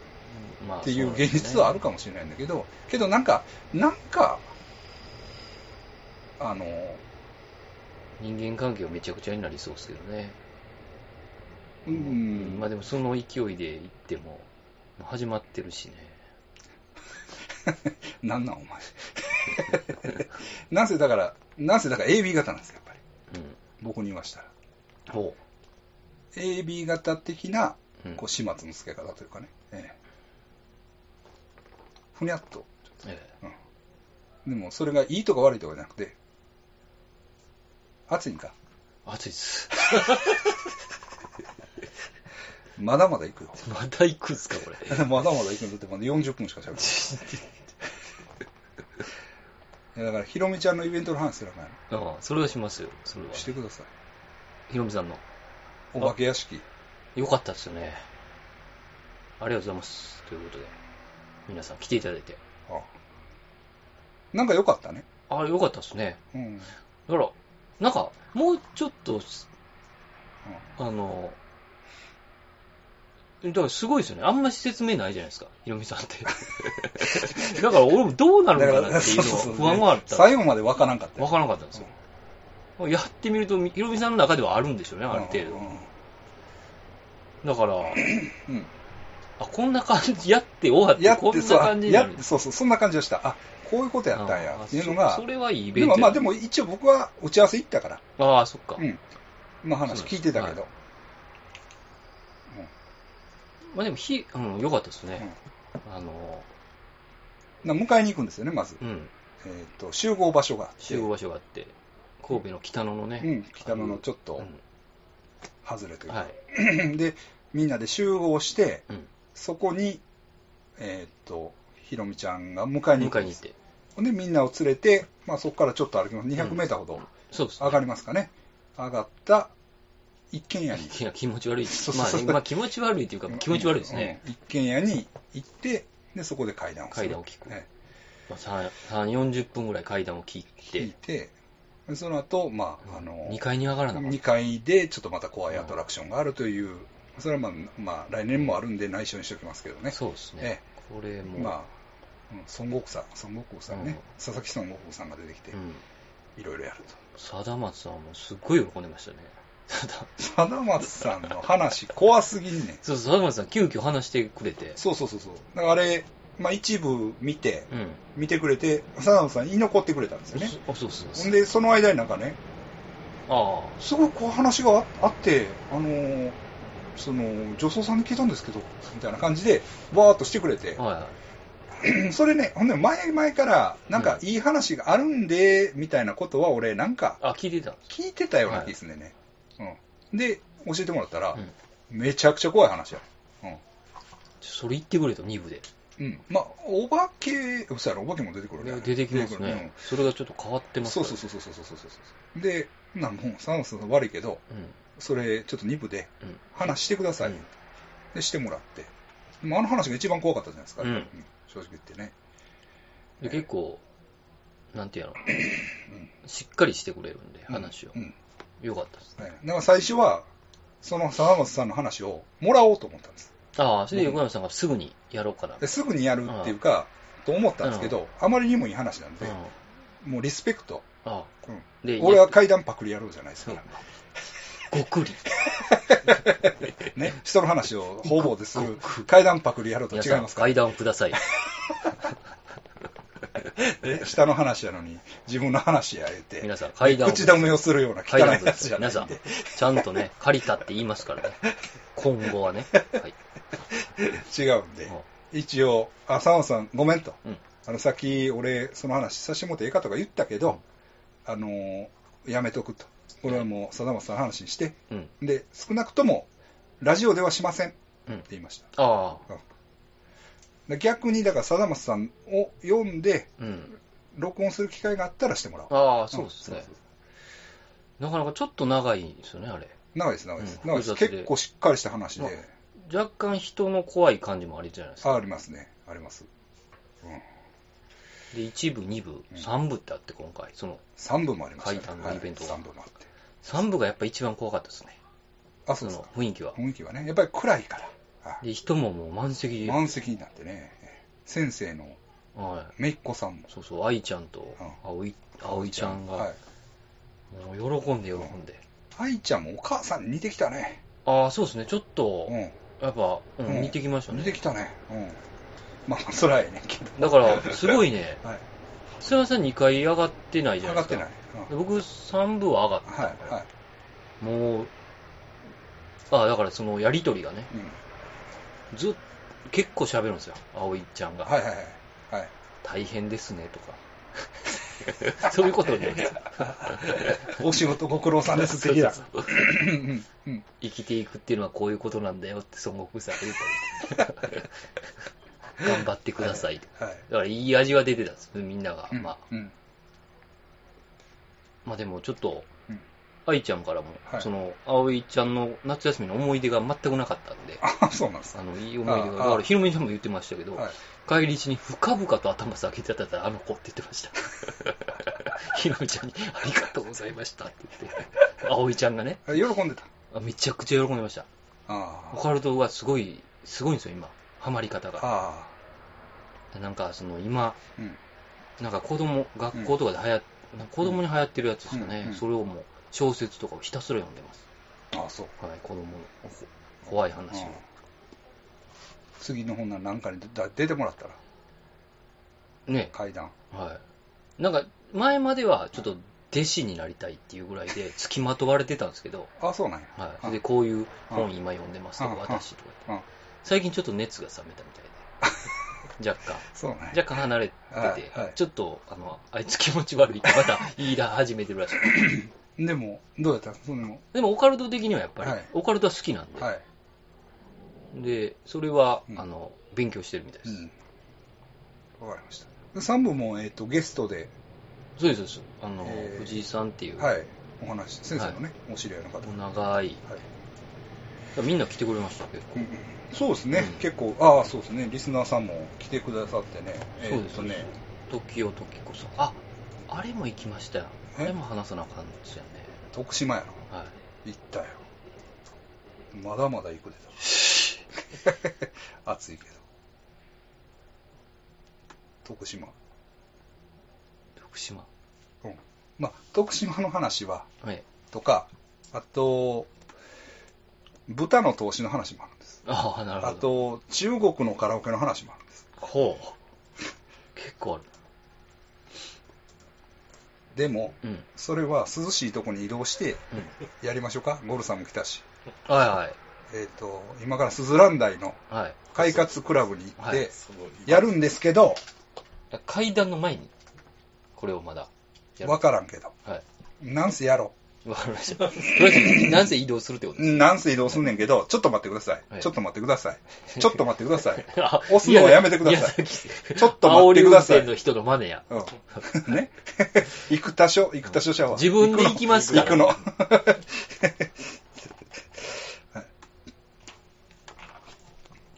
まあっていう現実はあるかもしれないんだけど、けどなんか、なんか、あの、人間関係はめちゃくちゃになりそうですけどね。うーん、まあでもその勢いでいっても、もう始まってるしね。なんなんお前。なんせだから、なんせだから AB 型なんですよ、やっぱり。うん。僕に言わしたら。ほ AB 型的な、う。うんこう、始末の付け方というかね。ええふにゃっと。えでも、それがいいとか悪いとかじゃなくて、暑いんか。え暑いっす。まだまだ行くよ。まだ行くんすか、これ。まだまだ行くんだって、まだ40分しか喋ってない。いやだから、ひろみちゃんのイベントの話すらないああ、それはしますよ、それはの。。してください。ひろみさんの。お化け屋敷。よかったですよね。ありがとうございます。ということで、皆さん来ていただいて。あなんか良かったね。あれ良かったですね。うん。だから、なんか、もうちょっと、あの、だからすごいですよね。あんまし説明ないじゃないですか、ひろみさんって。だから俺もどうなるのかなっていうのは不安があった。最後までわからんかったよわからなかったんですよ。やってみると、ひろみさんの中ではあるんでしょうね、ある程度。だから、うん。あ、こんな感じ、やって終わって、こんなやってそう、感じになるそうそう、そんな感じがした。あ、こういうことやったんや、あっていうのがそ、それはいいでもまあでも一応僕は打ち合わせ行ったから、ああ、そっか。うん。まあ話聞いてたけど、まあでも、ひ、うん、よかったですね。あの、な迎えに行くんですよね、まず。うん、えっと、集合場所があって。集合場所があって、神戸の北野のね、うん、北野のちょっとうん外れというか。はい。で、みんなで集合して、うん。そこに、えっと、ひろみちゃんが迎えに行って。ほんで、みんなを連れて、まあそこからちょっと歩きます。200メーターほど。上がりますかね。上がった一軒家に。いや気持ち悪い。そうそうそうまあね、まあ気持ち悪いっていうか、気持ち悪いですね。うん。一軒家に行って、で、そこで階段を階段を聞くねまあ、3、3 40分ぐらい階段を切っ聞いて、て、でその後、まあ、あの、2階に上がらなかっ2階でちょっとまた怖いアトラクションがあるという、それはまあ、まあ、来年もあるんで内緒にしておきますけどた。ね。そうですね。これも、まあ、うん孫悟空さん、孫悟空さんね、うん佐々木孫悟空さんが出てきて、うん。いろいろやるさだまつさんもすっごい喜んでましたね。さだまつさんの話、怖すぎんねん。そうそう、さだまつさん急遽話してくれて、そうそうそうそう。だからあれ、まあ一部見て、うん。見てくれて、さだまつさん居残ってくれたんですよね。あ、そうそうそんで、その間になんかね、あすごいこう話がああって、あのーその、女装さんに聞いたんですけど、みたいな感じで、わーっとしてくれてあ、、はいはい。それね、ほんで前々から、なんかいい話があるんで、みたいなことは俺、なんかあ、聞いてた聞いてたような気ですね。うん。で、教えてもらったら、うん。めちゃくちゃ怖い話や。それ言ってくれと、2部で。うん、まあ、お化け、そしたら、お化けも出てくるね。出てきますね、うん。それがちょっと変わってますね。そうそうそうそうそうそうで、なんもう、サノスさん悪いけど、うん、それ、ちょっと2部で、話してください、で、してもらって。あの話が一番怖かったじゃないですか、正直言ってね。で、結構、なんていうの、しっかりしてくれるんで、話を。よかったですね。だから最初は、その沢スさんの話をもらおうと思ったんです。ああ、それで横山さんがすぐにやろうかな。ですぐにやるっていうか、と思ったんですけど、あまりにもいい話なんで、うん。もうリスペクト。ああ。うんで、俺は階段パクリやろうじゃないですか。ごくり。ね、人の話を方々でする階段パクリやろうと違いますか階段をください。ね下の話やのに自分の話や言って、皆さん、階段を。口止めをするような汚いやつじゃない皆さんんで。、ちゃんとね、借りたって言いますからね。今後はね。はい。違うんで、一応、あ、沢松さんごめんと。うん。あの、さっき俺、その話させてもらってええかとか言ったけど、あのーやめとくと。これはもう、貞松さんの話にして、うん。で、少なくとも、ラジオではしませんってうん。言いました。ああ。で逆に、だから、貞松さんを読んで、うん。録音する機会があったらしてもらおう。ああ、そうですねん。なかなかちょっと長いんですよね、あれ。長いです、長いです。うん長いです。結構しっかりした話で、若干人の怖い感じもあるじゃないですあか。ありますね。あります。うん。で、1部、2部、3部ってあって、今回。その、3部もありました、ね。階段のイベントがはい、3部もあって。3部がやっぱ一番怖かったですね。あ、そうですのか。雰囲気は。雰囲気はね、やっぱり暗いから。あで、人ももう満席で。満席になってね、先生のはい。めいっ子さんも。そうそう、愛ちゃんとうん葵、葵ちゃんはがい、。もう喜んで喜んで。愛ちゃんもお母さんに似てきたね。ああ、そうですね、ちょっとう、ん。やっぱ、うんうん似てきましたね。似てきたね。うん。まあ、そらええね。だから、すごいね、はい。すみません、2回上がってないじゃ上がってないですか。ない。で僕、3部は上がった。うんはい、はい。もう、ああ、だからそのやりとりがね、うん。ずっ結構喋るんですよ、葵ちゃんが。はいはいはい。はい。大変ですね、とか。そういうことをね、お仕事ご苦労さんです、的だ。そうそううんうんうん。生きていくっていうのはこういうことなんだよって孫悟空さんが言ったり。頑張ってください。はい。だからいい味は出てたんです、みんなが。うんまあ、うん。まあでもちょっと、うん愛ちゃんからも、はいその、葵ちゃんの夏休みの思い出が全くなかったんで、あ、そうなんですか。あの、いい思い出が、だからひろみちゃんも言ってましたけど、はい。帰り道に深々と頭下げてたらあの子って言ってました。ひろみちゃんにありがとうございましたって言って。葵ちゃんがね、あ喜んでた。あめちゃくちゃ喜んでました。あオカルトがすごい、すごいんですよ、今。ハマり方あ。が。ああ。なんか、その今、うん。なんか子供、学校とかで流行っ、なんか子供に流行ってるやつですかね、うんうんそれをもう小説とかをひたすら読んでます。ああ、そう。はい、子供のほ怖い話をうん。次の本なら何かにだ出てもらったら、ね、階段。はい。なんか、前まではちょっと弟子になりたいっていうぐらいで 付きまとわれてたんですけど、ああ、そうなんや。はい。うんで、こういう本今読んでますとか、うん私とか言ってうん。最近ちょっと熱が冷めたみたいで、若干。そうなんや。若干離れてて、ちょっと、あの、あいつ気持ち悪いってまた言い始めてるらしい。でも、どうやった？その、でも、オカルト的にはやっぱり、はい。オカルトは好きなんで、はい。で、それは、うん。あの、勉強してるみたいです。うん。わかりました。で3部も、えっ、と、ゲストで、そうです、そうです。あの、えー。藤井さんっていう、はい、お話、先生のね、お知り合いの方。お長い、はい。みんな来てくれましたけど、うんそうですね、うん。結構、ああ、そうですね、リスナーさんも来てくださってね、そうですえーっとね、時代時子さん。あ、あれも行きましたよ。あえ？れも話さなあかんですよね。徳島やろ、はい。行ったよ。まだまだ行くでと。暑いけど。徳島。徳島。うん。まあ、徳島の話は、はい。とか、あと、豚の投資の話もあるんです。ああ、なるほあど。と、中国のカラオケの話もあるんです。ほう。結構ある。でも、うん。それは涼しいとこに移動してうん。やりましょうか。ゴルさんも来たし。はいはい。えっ、と、今からスズラン台のはい。快活クラブに行って。やるんですけど、階段の前に、これをまだ。わからんけど、はい。なんせやろわかりました。とりあえず、なんせ移動するってことう。です。なんせ移動すんねんけど、ちょっと待ってください。はいちょっと待ってください。ちょっと待ってください。あ押すのはやめてくださいちょっと待ってください煽り運転の人の真似や。うん。ね。行く多所、行く多所シャワー。自分で行きますから行くの。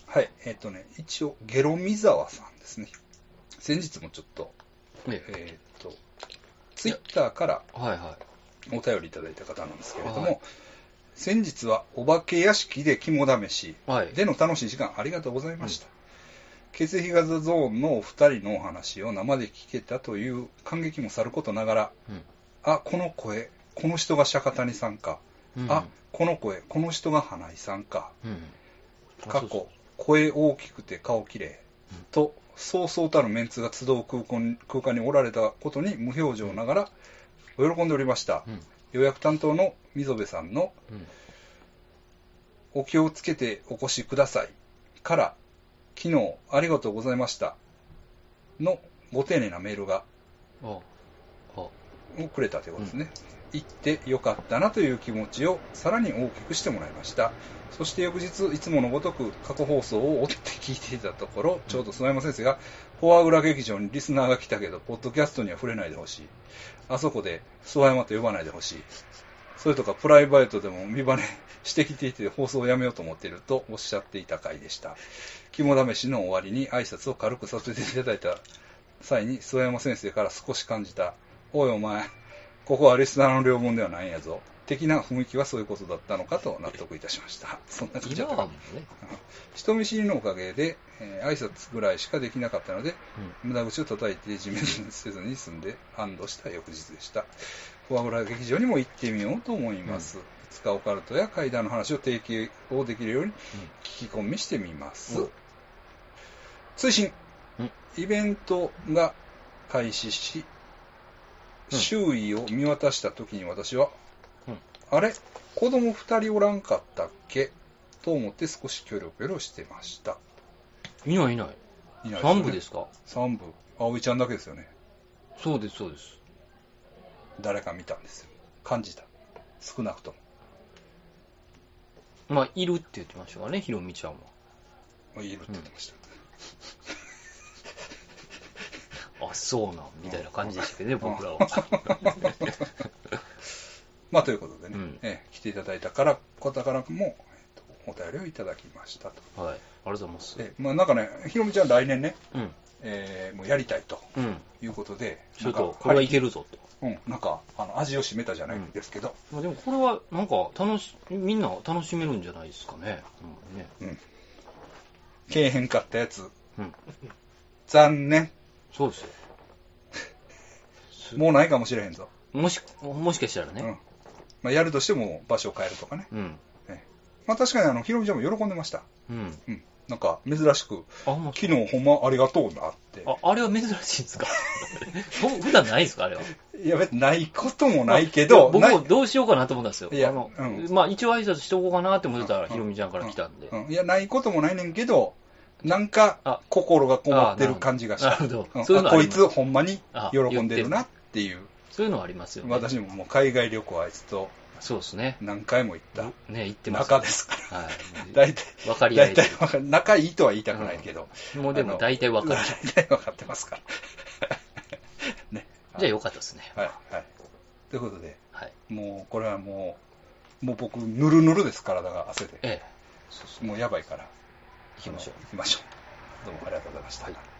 はい。えっ、とね、一応、ゲロミザワさんですね。先日もちょっと、ねえっ、と、ツイッターからはいはお便りいただいた方なんですけれども、はい。先日はお化け屋敷で肝試しい。はい。での楽しい時間ありがとうございました。血液型ゾーンのお二人のお話を生で聞けたという感激もさることながら、うん。あ、この声、この人が釈迦谷さんか、うん。あ、この声、この人が花井さんか、うん。過去、声大きくて顔綺麗。と、そうそうたるメンツが集う空間におられたことに無表情ながら喜んでおりました。うん。予約担当の溝部さんのうん。お気をつけてお越しくださいから、昨日ありがとうございましたのご丁寧なメールが。をくれたということですね。行ってよかったなという気持ちをさらに大きくしてもらいました。そして翌日、いつものごとく過去放送を追って聞いていたところ、ちょうど諏訪山先生が、フォアグラ劇場にリスナーが来たけど、ポッドキャストには触れないでほしい。あそこで諏訪山と呼ばないでほしい。それとかプライベートでも見バネしてきていて放送をやめようと思っているとおっしゃっていた回でした。肝試しの終わりに挨拶を軽くさせていただいた際に諏訪山先生から少し感じた、おいお前、ここはリスナーの両門ではないんやぞ。的な雰囲気はそういうことだったのかと納得いたしました。そんな感じだったね。人見知りのおかげで、えー挨拶ぐらいしかできなかったので、うん。無駄口を叩いて地面にせずに済んで安堵した翌日でした。フォアグラ劇場にも行ってみようと思います。いつかオカルトや怪談の話を提供をできるように聞き込みしてみます。うん追伸うんイベントが開始し、うん周囲を見渡した時に私は、うんあれ？子供二人おらんかったっけ？と思って少しキョロキョロしてました。いないいない。いない三部ですか？三部。葵ちゃんだけですよね。そうです、そうです。誰か見たんですよ。感じた。少なくとまあ、いるって言ってましたからね、ひろみちゃんは。も。いるって言ってました。あ、そうなん、みたいな感じでしたけどね、うん僕らは。まあ、ということでね、うんええ来ていただいたから、方からも、えっとお便りをいただきましたと。はい。ありがとうございます。で、まあなんかね、ひろみちゃん来年ね、うん。えーもうやりたいとうん。いうことで、ちょっと、これはいけるぞと。うん、なんか、あの、味を占めたじゃないですけど、まあ、でもこれは、なんか、楽し、みんな楽しめるんじゃないですかね。うんね。うん。けえへんかったやつ、うん。残念。そうですよ。もうないかもしれへんぞ。もし、もしかしたらうんね。。まあ、やるとしても場所を変えるとかね。うん。ねまあ確かにあの、ひろみちゃんも喜んでました。うん。うん。なんか、珍しく、あ、もう、昨日ほんまありがとうなって。あ、あれは珍しいんですか？ほ普段ないですか？あれは。いや、別にないこともないけど、僕もどうしようかなと思ったんですよ。いやあの、うん。まあ一応挨拶しとこうかなって思ってたら、うんひろみちゃんから来たんで。うん。うん。いや、ないこともないねん。けど、なん。かあ、心がこもってる感じがした。なるほどうん。こいつほん。まにあ喜ん。でるなっていう。そういうのはありますよね。私ももう海外旅行あいつとそうですね。何回も行ったね、言ってます。仲ですから。はい。大体、わかり合えて大体わかる仲いいとは言いたくないけど。もうでも大体わかる。大体分かってますから。ね。じゃあよかったですね。はい、はい。ということで、はい。もう、これはもう、もう僕、ぬるぬるです、体が汗で。ええ。もうやばいから。行きましょう。行きましょう。どうもありがとうございました。はい